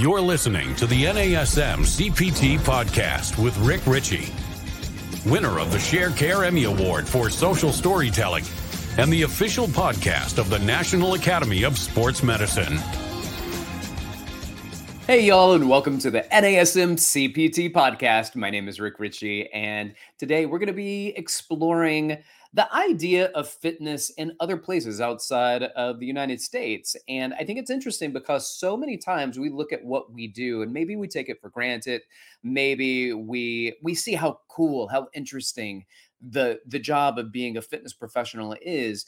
You're listening to the NASM CPT podcast with Rick Richey, winner of the Sharecare Emmy Award for Social Storytelling and the official podcast of the National Academy of Sports Medicine. Hey, y'all, and welcome to the NASM CPT podcast. My name is Rick Richey, and today we're going to be exploring the idea of fitness in other places outside of the United States. And I think it's interesting because so many times we look at what we do and maybe we take it for granted. Maybe we we see how cool, how interesting the the job of being a fitness professional is.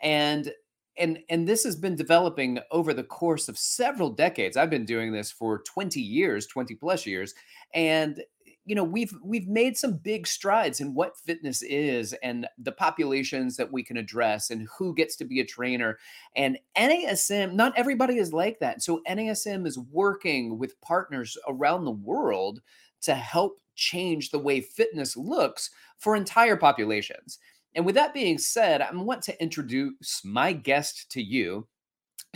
And and and this has been developing over the course of several decades. I've been doing this for 20 years, 20 plus years. And you know we've we've made some big strides in what fitness is and the populations that we can address and who gets to be a trainer. And NASM not everybody is like that. So NASM is working with partners around the world to help change the way fitness looks for entire populations. And with that being said I want to introduce my guest to you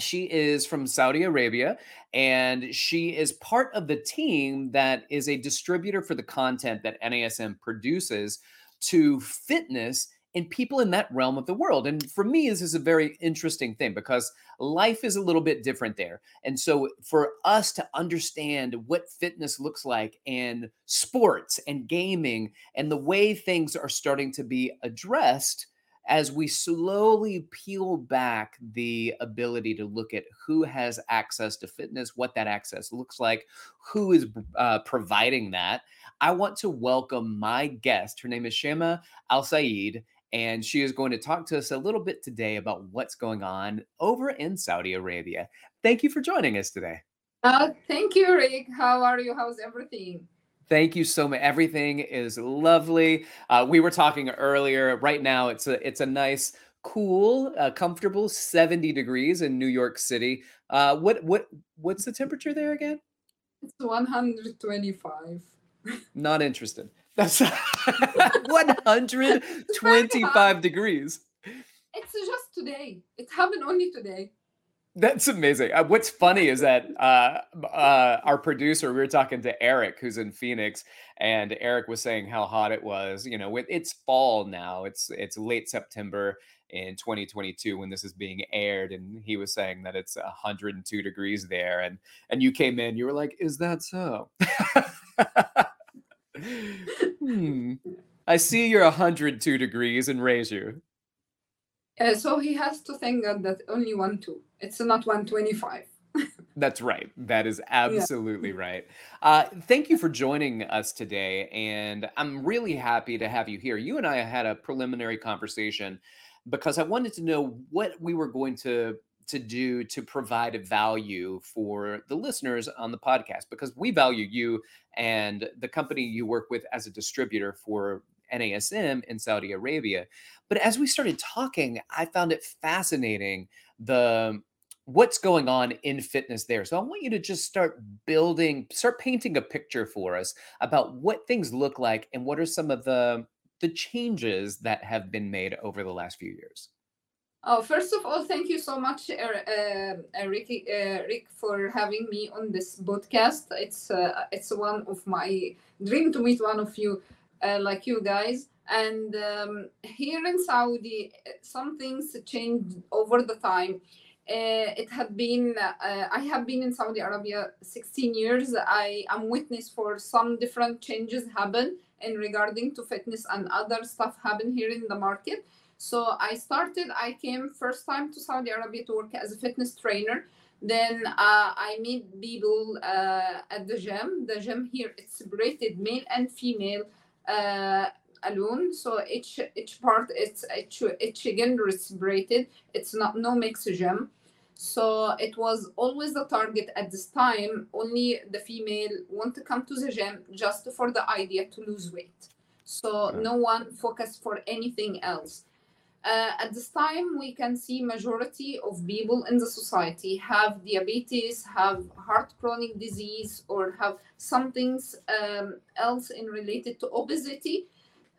she is from Saudi Arabia and she is part of the team that is a distributor for the content that NASM produces to fitness and people in that realm of the world. And for me, this is a very interesting thing because life is a little bit different there. And so for us to understand what fitness looks like and sports and gaming and the way things are starting to be addressed as we slowly peel back the ability to look at who has access to fitness, what that access looks like, who is uh, providing that, I want to welcome my guest. Her name is Shema Al Saeed, and she is going to talk to us a little bit today about what's going on over in Saudi Arabia. Thank you for joining us today. Uh, thank you, Rick. How are you? How's everything? Thank you so much. Everything is lovely. Uh, we were talking earlier. Right now, it's a it's a nice, cool, uh, comfortable seventy degrees in New York City. Uh, what what what's the temperature there again? It's one hundred twenty-five. Not interested. That's one hundred twenty-five degrees. It's just today. It happened only today. That's amazing. Uh, what's funny is that uh, uh, our producer, we were talking to Eric, who's in Phoenix, and Eric was saying how hot it was. You know, it's fall now. It's it's late September in 2022 when this is being aired, and he was saying that it's 102 degrees there. And and you came in, you were like, "Is that so?" hmm. I see you're 102 degrees and raise you. Uh, so he has to thank God that only one two. It's not 125. That's right. That is absolutely yeah. right. Uh, thank you for joining us today. And I'm really happy to have you here. You and I had a preliminary conversation because I wanted to know what we were going to to do to provide a value for the listeners on the podcast because we value you and the company you work with as a distributor for NASM in Saudi Arabia. But as we started talking, I found it fascinating the what's going on in fitness there. So I want you to just start building, start painting a picture for us about what things look like and what are some of the the changes that have been made over the last few years. Oh, first of all, thank you so much, uh, uh, Ricky, uh, Rick, for having me on this podcast. It's uh, it's one of my dream to meet one of you uh, like you guys. And um, here in Saudi, some things changed over the time. Uh, it had been uh, i have been in saudi arabia 16 years. I am witness for some different changes happen in regarding to fitness and other stuff happen here in the market. So i started i came first time to saudi arabia to work as a fitness trainer. Then uh, i meet people uh, at the gym. The gym here it's separated male and female uh, alone. So each each part it's each, each is separated it's not no mixed gym so it was always the target at this time. Only the female want to come to the gym just for the idea to lose weight. So okay. no one focused for anything else uh, at this time we can see majority of people in the society have diabetes have heart chronic disease or have something um, else in related to obesity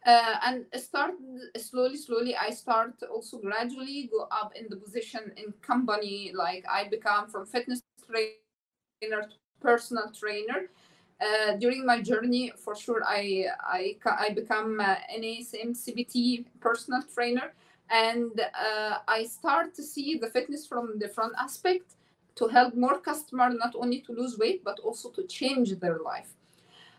uh, and start slowly slowly i start also gradually go up in the position in company like i become from fitness trainer to personal trainer. Uh, during my journey, for sure, I I, I become uh, NASM CPT personal trainer, and uh, I start to see the fitness from different aspect to help more customer not only to lose weight but also to change their life.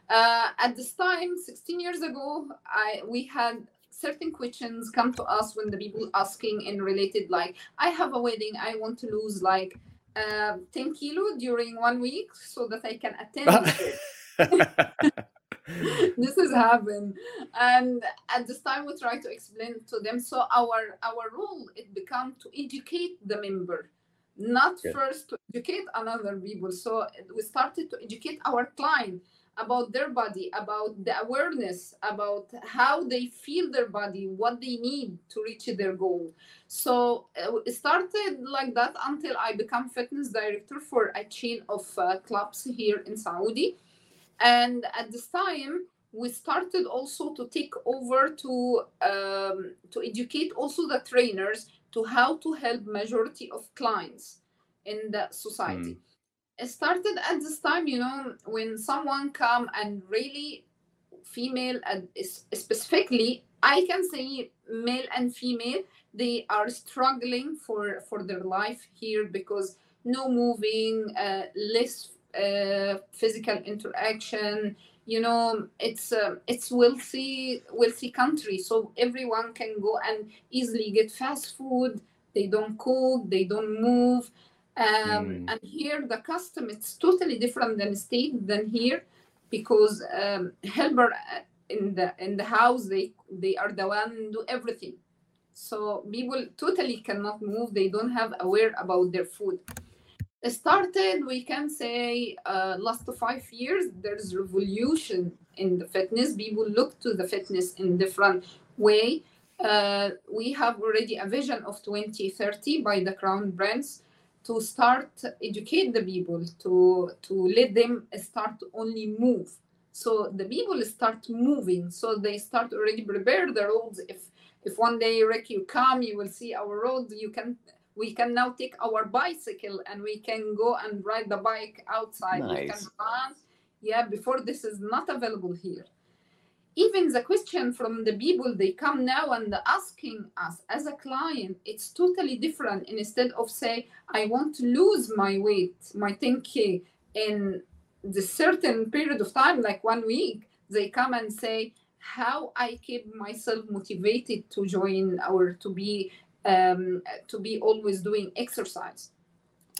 Uh, at this time, 16 years ago, I we had certain questions come to us when the people asking in related like I have a wedding, I want to lose like uh, 10 kilo during one week so that I can attend. this has happened. And at this time we try to explain to them. So our our role it become to educate the member not first to educate another people. So we started to educate our client about their body about the awareness about how they feel their body what they need to reach their goal. So uh, it started like that until i become fitness director for a chain of uh, clubs here in saudi and at this time we started also to take over to um, to educate also the trainers to how to help majority of clients in the society. Mm it started at this time you know when someone come and really female and specifically i can say male and female they are struggling for for their life here because no moving uh, less uh, physical interaction you know it's uh, it's wealthy wealthy country so everyone can go and easily get fast food they don't cook they don't move um, mm. And here the custom it's totally different than state than here because um, helper uh, in the in the house they they are the one do everything. So people totally cannot move. They don't have aware about their food. Started we can say uh, last five years there's revolution in the fitness. People look to the fitness in different way. Uh, we have already a vision of 2030 by the crown prince to start educate the people to to let them start only move so the people start moving so they start already prepare the roads if if one day rick you come you will see our roads you can we can now take our bicycle and we can go and ride the bike outside. Nice. we can run. Yeah before this is not available here. Even the question from the people they come now and asking us as a client it's totally different. Instead of say i want to lose my weight my 10k in the certain period of time like one week they come and say how i keep myself motivated to join or to be um, to be always doing exercise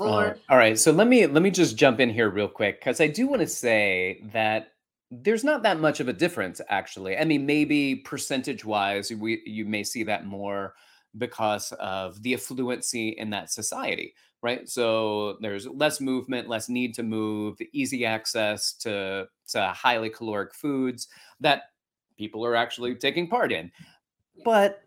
or oh, all right so let me let me just jump in here real quick because i do want to say that there's not that much of a difference, actually. I mean, maybe percentage wise, we you may see that more because of the affluency in that society, right? So there's less movement, less need to move, easy access to to highly caloric foods that people are actually taking part in. But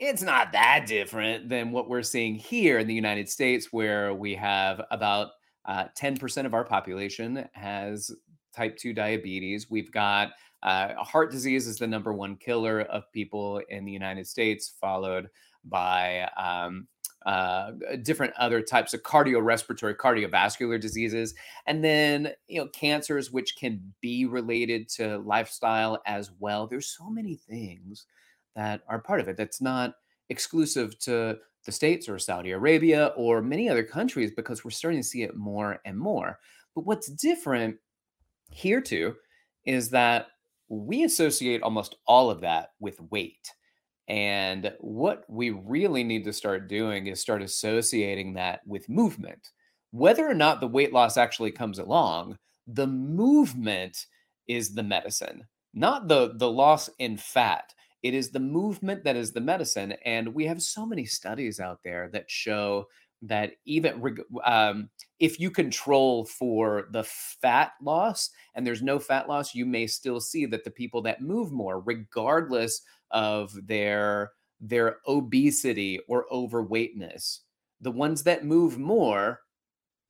it's not that different than what we're seeing here in the United States, where we have about uh, 10% of our population has type 2 diabetes. We've got uh, heart disease is the number one killer of people in the United States, followed by um, uh, different other types of cardiorespiratory, cardiovascular diseases, and then you know cancers, which can be related to lifestyle as well. There's so many things that are part of it. That's not exclusive to the states or Saudi Arabia or many other countries because we're starting to see it more and more. But what's different here too is that we associate almost all of that with weight. And what we really need to start doing is start associating that with movement. Whether or not the weight loss actually comes along, the movement is the medicine, not the, the loss in fat. It is the movement that is the medicine. And we have so many studies out there that show that even um, if you control for the fat loss and there's no fat loss, you may still see that the people that move more, regardless of their their obesity or overweightness, the ones that move more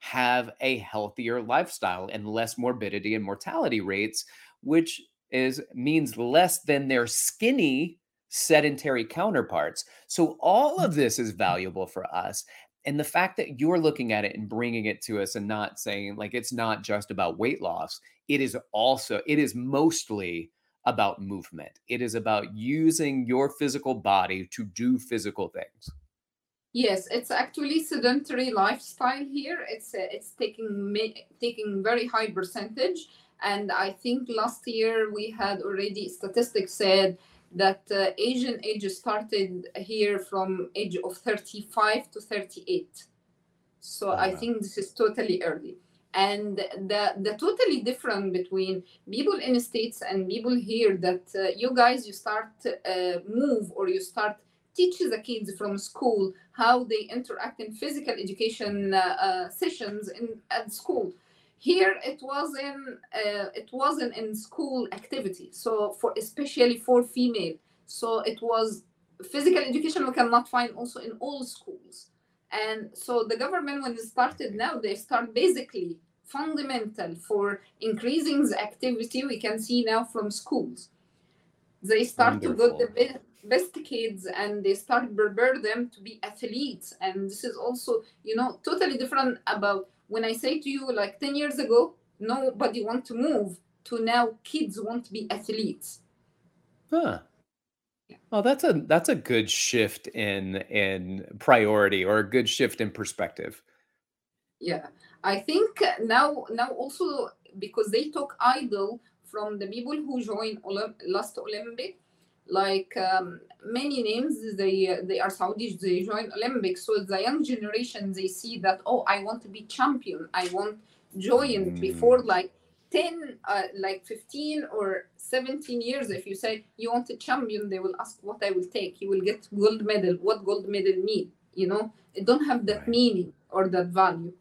have a healthier lifestyle and less morbidity and mortality rates, which is means less than their skinny sedentary counterparts. So all of this is valuable for us. and the fact that you're looking at it and bringing it to us and not saying like it's not just about weight loss it is also it is mostly about movement it is about using your physical body to do physical things Yes, it's actually sedentary lifestyle here. It's uh, it's taking taking very high percentage, and I think last year we had already statistics said that uh, Asian age started here from age of 35 to 38. So I think this is totally early. And the the totally different between people in the states and people here that uh, you guys you start uh, move or you start teach the kids from school how they interact in physical education uh, uh, sessions in at school. Here it wasn't uh, it wasn't in school activity. So for especially for female, so it was physical education we cannot find also in all schools. And so the government when it started now they start basically fundamental for increasing the activity we can see now from schools. They start Wonderful. to go the best kids and they start prepare them to be athletes and this is also you know totally different about when i say to you like 10 years ago nobody want to move to now kids want to be athletes. Huh. Well that's a that's a good shift in in priority or a good shift in perspective. Yeah. I think now now also because they took idol from the people who joined Olymp- last olympic like um, many names they they are saudis they join olympics. So the young generation they see that oh i want to be champion. I want join mm. before like 10 uh, like 15 or 17 years. If you say you want a champion they will ask what i will take. You will get gold medal. What gold medal mean? You know? It don't have that right. meaning or that value.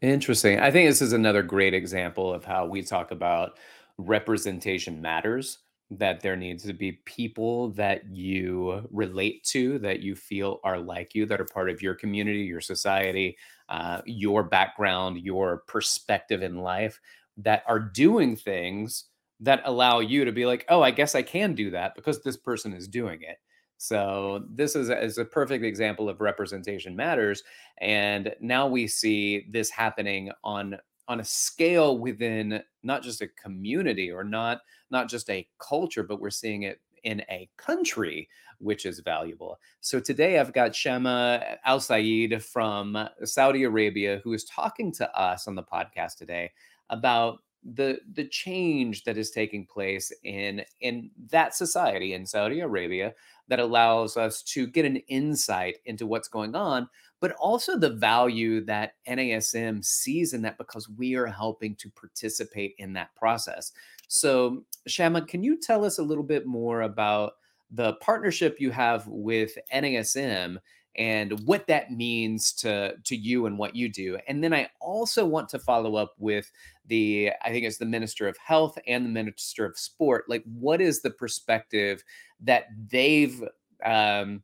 Interesting. I think this is another great example of how we talk about representation matters that there needs to be people that you relate to, that you feel are like you, that are part of your community, your society, uh, your background, your perspective in life, that are doing things that allow you to be like, oh, I guess I can do that because this person is doing it. So this is a, is a perfect example of representation matters, and now we see this happening on on a scale within not just a community or not not just a culture but we're seeing it in a country which is valuable. So today i've got Shema al sayed from saudi arabia who is talking to us on the podcast today about the the change that is taking place in in that society in Saudi Arabia that allows us to get an insight into what's going on but also the value that NASM sees in that because we are helping to participate in that process. So, Shaimaa, can you tell us a little bit more about the partnership you have with NASM and what that means to to you and what you do and then i also want to follow up with the i think it's the minister of health and the minister of sport like what is the perspective that they've um,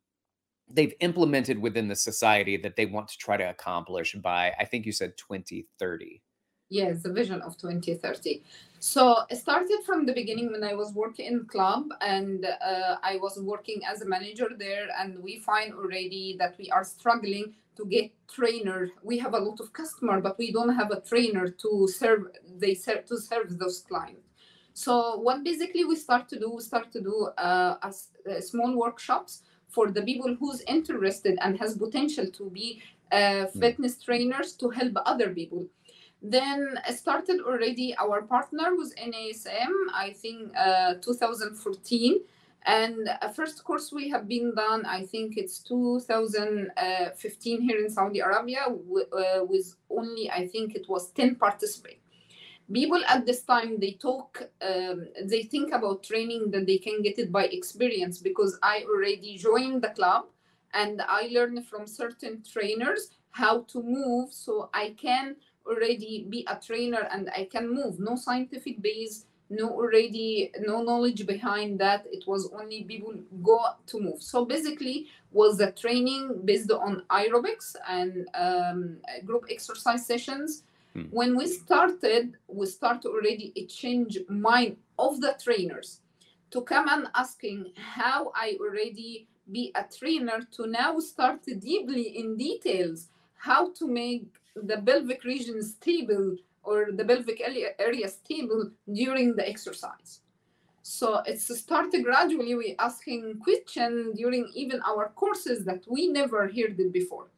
they've implemented within the society that they want to try to accomplish by i think you said 2030 yes the vision of 2030 so it started from the beginning when i was working in club and uh, i was working as a manager there and we find already that we are struggling to get trainer we have a lot of customer but we don't have a trainer to serve they serve to serve those clients. So what basically we start to do we start to do uh, as, uh, small workshops for the people who's interested and has potential to be uh, hmm. fitness trainers to help other people then started already our partner was NASM, I think uh, 2014. And first course we have been done, I think it's 2015 here in Saudi Arabia uh, with only, I think it was 10 participants people at this time they talk um, they think about training that they can get it by experience because i already joined the club and i learned from certain trainers how to move so i can already be a trainer and i can move. No scientific base no already no knowledge behind that. It was only people go to move. So basically was the training based on aerobics and um, group exercise sessions Hmm. When we started, we started already a change mind of the trainers to come and asking how I already be a trainer to now start deeply in details how to make the pelvic region stable or the pelvic area stable during the exercise. So it's started gradually. We asking question during even our courses that we never heard it before,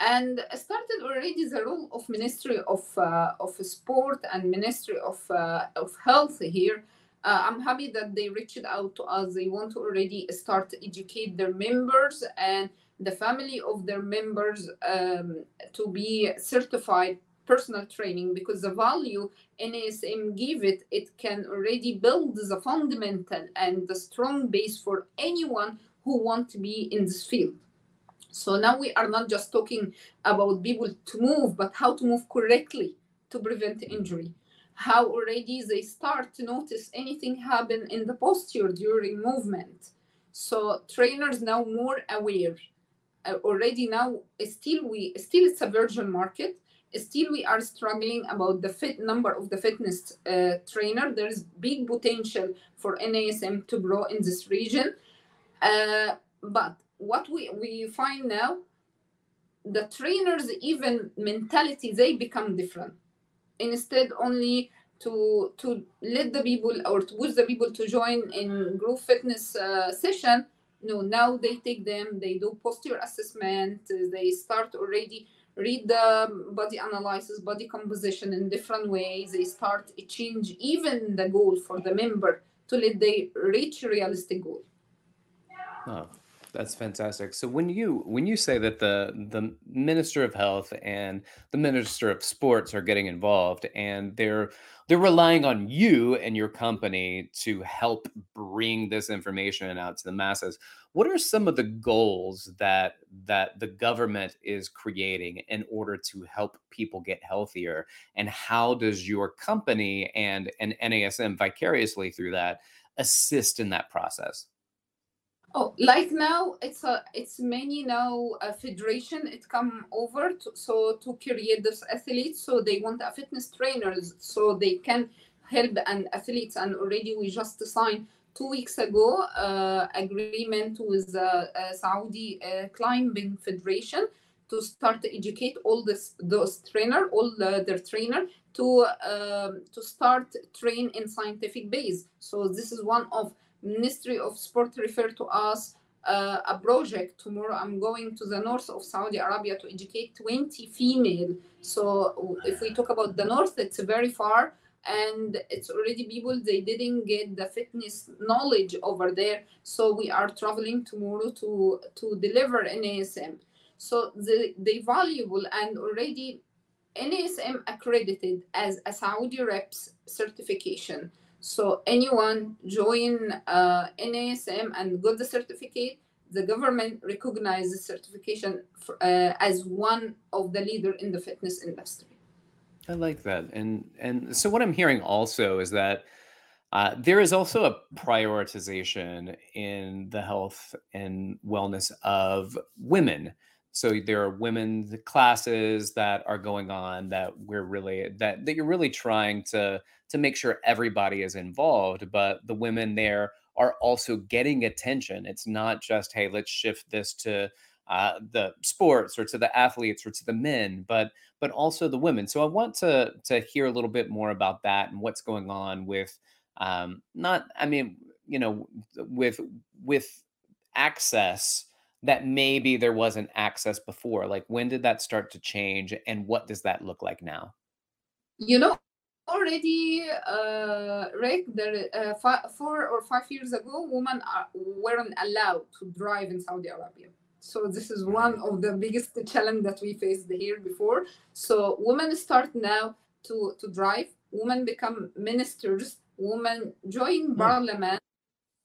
and started already the role of Ministry of uh, of Sport and Ministry of uh, of Health here. Uh, I'm happy that they reached out to us. They want to already start to educate their members and the family of their members um, to be certified personal training because the value NASM give it, it can already build the fundamental and the strong base for anyone who want to be in this field. So now we are not just talking about people to move, but how to move correctly to prevent injury. How already they start to notice anything happen in the posture during movement. So trainers now more aware. Uh, already now still we still it's a virgin market still we are struggling about the fit number of the fitness uh, trainer there is big potential for nasm to grow in this region uh, but what we, we find now the trainers even mentality they become different instead only to to let the people or to push the people to join in group fitness uh, session no now they take them they do posture assessment they start already read the body analysis, body composition in different ways. They start change even the goal for the member to let they reach realistic goal. Oh, that's fantastic. So when you when you say that the the Minister of Health and the Minister of Sports are getting involved and they're they're relying on you and your company to help bring this information out to the masses what are some of the goals that that the government is creating in order to help people get healthier and how does your company and and NASM vicariously through that assist in that process Oh, like now it's a it's many now a federation it come over to, so to create this athletes so they want a fitness trainers so they can help and athletes and already we just signed two weeks ago uh, agreement with the uh, Saudi uh, climbing federation to start to educate all this those trainer all the, their trainer to um, to start train in scientific base. So this is one of Ministry of Sport referred to us uh, a project tomorrow. I'm going to the north of Saudi Arabia to educate 20 female. So if we talk about the north, it's very far and it's already people they didn't get the fitness knowledge over there so we are traveling tomorrow to to deliver nasm so the, they valuable and already nasm accredited as a saudi reps certification so anyone join uh, NASM and got the certificate, the government recognizes certification for, uh, as one of the leader in the fitness industry. I like that, and and so what I'm hearing also is that uh, there is also a prioritization in the health and wellness of women. So there are women's classes that are going on that we're really that that you're really trying to to make sure everybody is involved, but the women there are also getting attention. It's not just, hey, let's shift this to uh, the sports or to the athletes or to the men, but but also the women. So I want to to hear a little bit more about that and what's going on with um, not, I mean, you know, with with access that maybe there wasn't access before. Like when did that start to change, and what does that look like now? You know, already uh, Rick, there uh, five, four or five years ago, women are, weren't allowed to drive in Saudi Arabia. So this is one of the biggest challenge that we faced here before. So women start now to to drive. Women become ministers. Women join mm. parliament.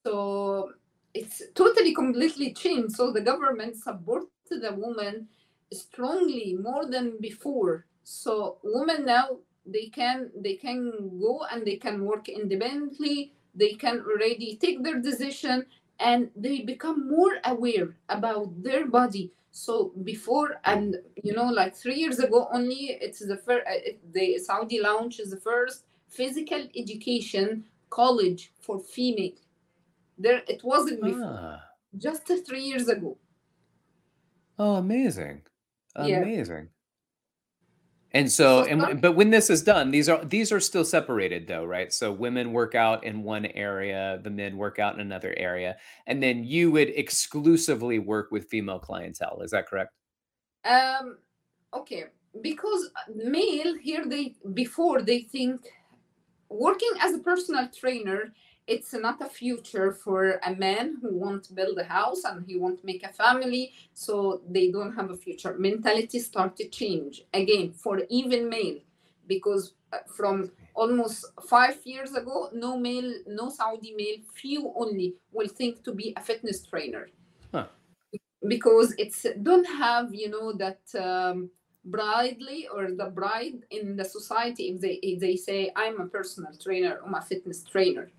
So it's totally completely changed. So the government supported the woman strongly more than before. So women now they can they can go and they can work independently they can already take their decision and they become more aware about their body so before and you know like three years ago only it's the first uh, the saudi launch is the first physical education college for female there it wasn't before ah. just three years ago. Oh, amazing. Yeah. Amazing. And so, So and but when this is done, these are these are still separated though, right? So women work out in one area, the men work out in another area, and then you would exclusively work with female clientele. Is that correct? um, okay, because male here they before they think working as a personal trainer it's not a future for a man who won't build a house and he won't make a family so they don't have a future. Mentality start to change again for even male because uh, from almost five years ago no male no saudi male few only will think to be a fitness trainer. Huh. because it's don't have you know that um, bridely or the bride in the society if they if they say i'm a personal trainer i'm a fitness trainer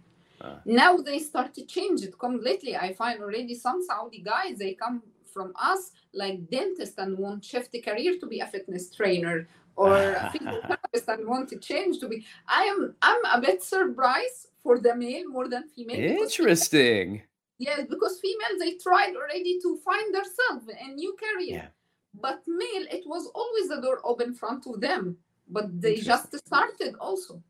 Uh, now they start to change it completely. I find already some saudi guys they come from us like dentist and want shift the career to be a fitness trainer or a physiotherapist and want to change to be i am i'm a bit surprised for the male more than female because Interesting. yes because female they tried already to find themselves a new career. Yeah. but male it was always the door open front to them but they just started also.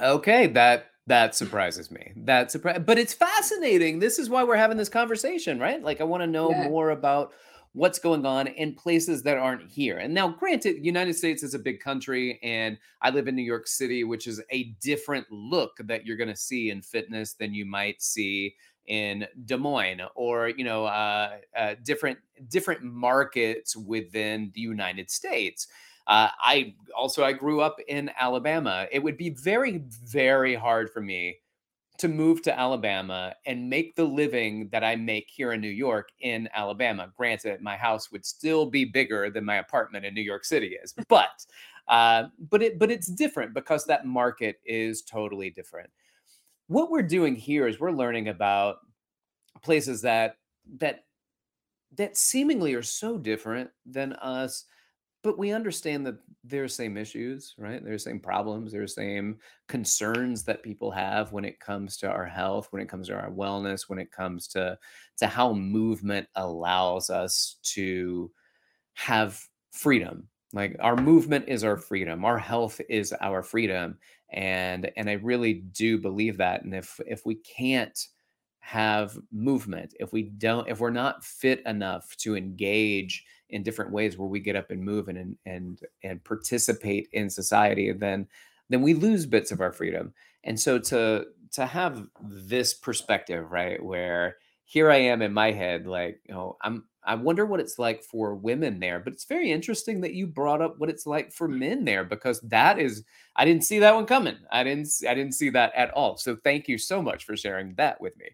Okay, that that surprises me. That surprise, but it's fascinating. This is why we're having this conversation, right? Like, I want to know Yeah. more about what's going on in places that aren't here. And now, granted, United States is a big country, and I live in New York City, which is a different look that you're going to see in fitness than you might see in Des Moines or you know uh, uh, different different markets within the United States. Uh, I also I grew up in Alabama. It would be very very hard for me to move to Alabama and make the living that I make here in New York in Alabama. Granted, my house would still be bigger than my apartment in New York City is, but uh, but it but it's different because that market is totally different. What we're doing here is we're learning about places that that that seemingly are so different than us but we understand that they're the same issues right? They're same problems they're same concerns that people have when it comes to our health when it comes to our wellness when it comes to to how movement allows us to have freedom. Like our movement is our freedom our health is our freedom and and i really do believe that and if if we can't have movement if we don't if we're not fit enough to engage in different ways where we get up and move and and and, participate in society then then we lose bits of our freedom. And so to to have this perspective right where here i am in my head like you know i'm i wonder what it's like for women there but it's very interesting that you brought up what it's like for men there because that is i didn't see that one coming. I didn't i didn't see that at all. So thank you so much for sharing that with me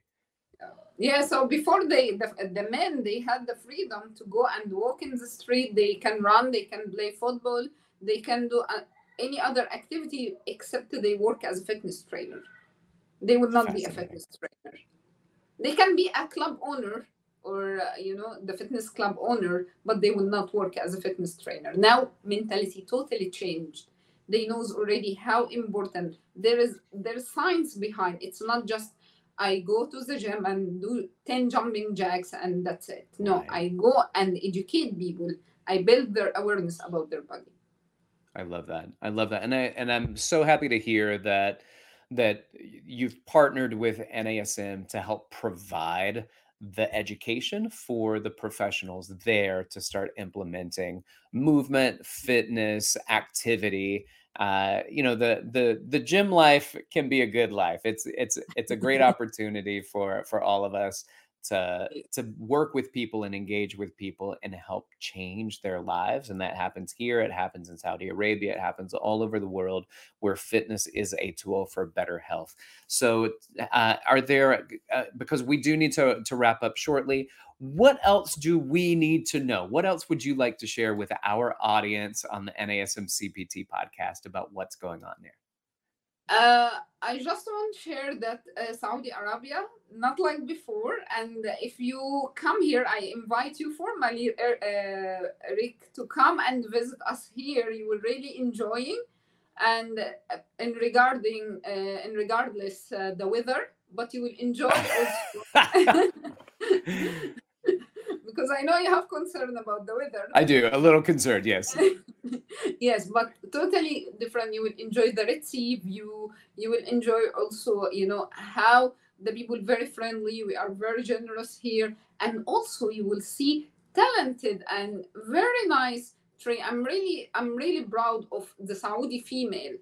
Yeah, so before they the, the men they had the freedom to go and walk in the street. They can run, they can play football, they can do uh, any other activity except they work as a fitness trainer. They would not be a fitness trainer. They can be a club owner or uh, you know the fitness club owner, but they will not work as a fitness trainer. Now mentality totally changed. They knows already how important there is. There's science behind. It's not just I go to the gym and do 10 jumping jacks and that's it. No, Right. I go and educate people. I build their awareness about their body. I love that. I love that. And I and I'm so happy to hear that that you've partnered with NASM to help provide the education for the professionals there to start implementing movement, fitness, activity. Uh, you know, the the the gym life can be a good life. It's it's it's a great opportunity for for all of us to to work with people and engage with people and help change their lives and that happens here it happens in saudi arabia it happens all over the world where fitness is a tool for better health so uh, are there uh, because we do need to to wrap up shortly what else do we need to know what else would you like to share with our audience on the nasm cpt podcast about what's going on there Uh, I just want to share that uh, Saudi Arabia, not like before, and if you come here, I invite you formally, uh, uh, Rick, to come and visit us here. You will really enjoying, and uh, in regarding, uh, in regardless uh, the weather, but you will enjoy. because I know you have concern about the weather. I do, a little concerned, yes. yes, but totally different. You will enjoy the Red Sea view. You will enjoy also, you know, how the people very friendly. We are very generous here, and also you will see talented and very nice train. I'm really, I'm really proud of the Saudi female.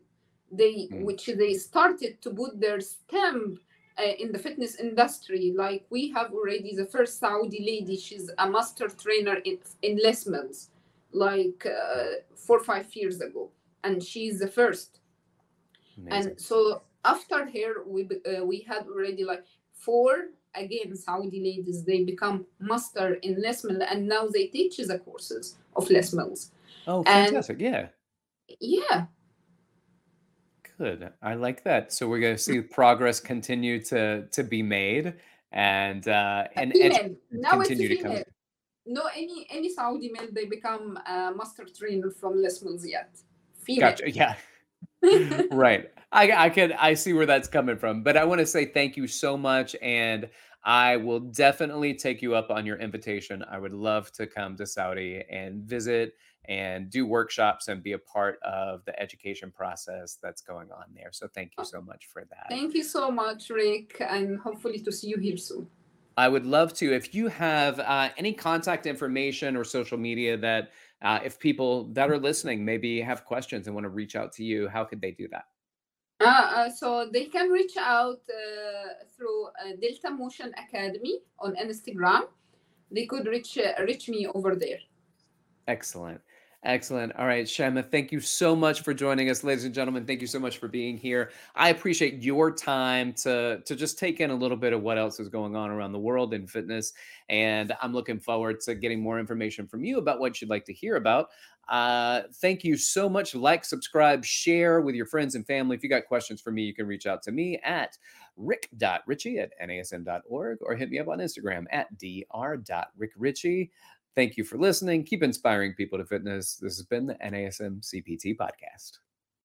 They, mm. which they started to put their stamp in the fitness industry. Like we have already the first Saudi lady. She's a master trainer in, in Les Mills, like uh, four or five years ago, and she's the first. Amazing. And so after her, we uh, we had already like four again Saudi ladies. They become master in Les Mills, and now they teach the courses of Les Mills. Oh, fantastic! And, yeah. Yeah, Good. I like that. So we're going to see progress continue to to be made, and uh, and now it's female. Come... No, any any Saudi male they become a master trainer from Les yet. Female. Gotcha. Yeah. right. I I can I see where that's coming from, but I want to say thank you so much, and I will definitely take you up on your invitation. I would love to come to Saudi and visit and do workshops and be a part of the education process that's going on there. So thank you oh, so much for that. Thank you so much, Rick, and hopefully to see you here soon. I would love to. If you have uh, any contact information or social media that, uh, if people that are listening maybe have questions and want to reach out to you, how could they do that? Uh, uh, so they can reach out uh, through uh, Delta Motion Academy on Instagram. They could reach uh, reach me over there. Excellent. Excellent. All right, Shaimaa, thank you so much for joining us, ladies and gentlemen. Thank you so much for being here. I appreciate your time to to just take in a little bit of what else is going on around the world in fitness, and I'm looking forward to getting more information from you about what you'd like to hear about. Uh, thank you so much. Like, subscribe, share with your friends and family. If you got questions for me, you can reach out to me at rick.richey at nasm.org or hit me up on Instagram at dr.rickrichey. Thank you for listening. Keep inspiring people to fitness. This has been the NASM CPT podcast.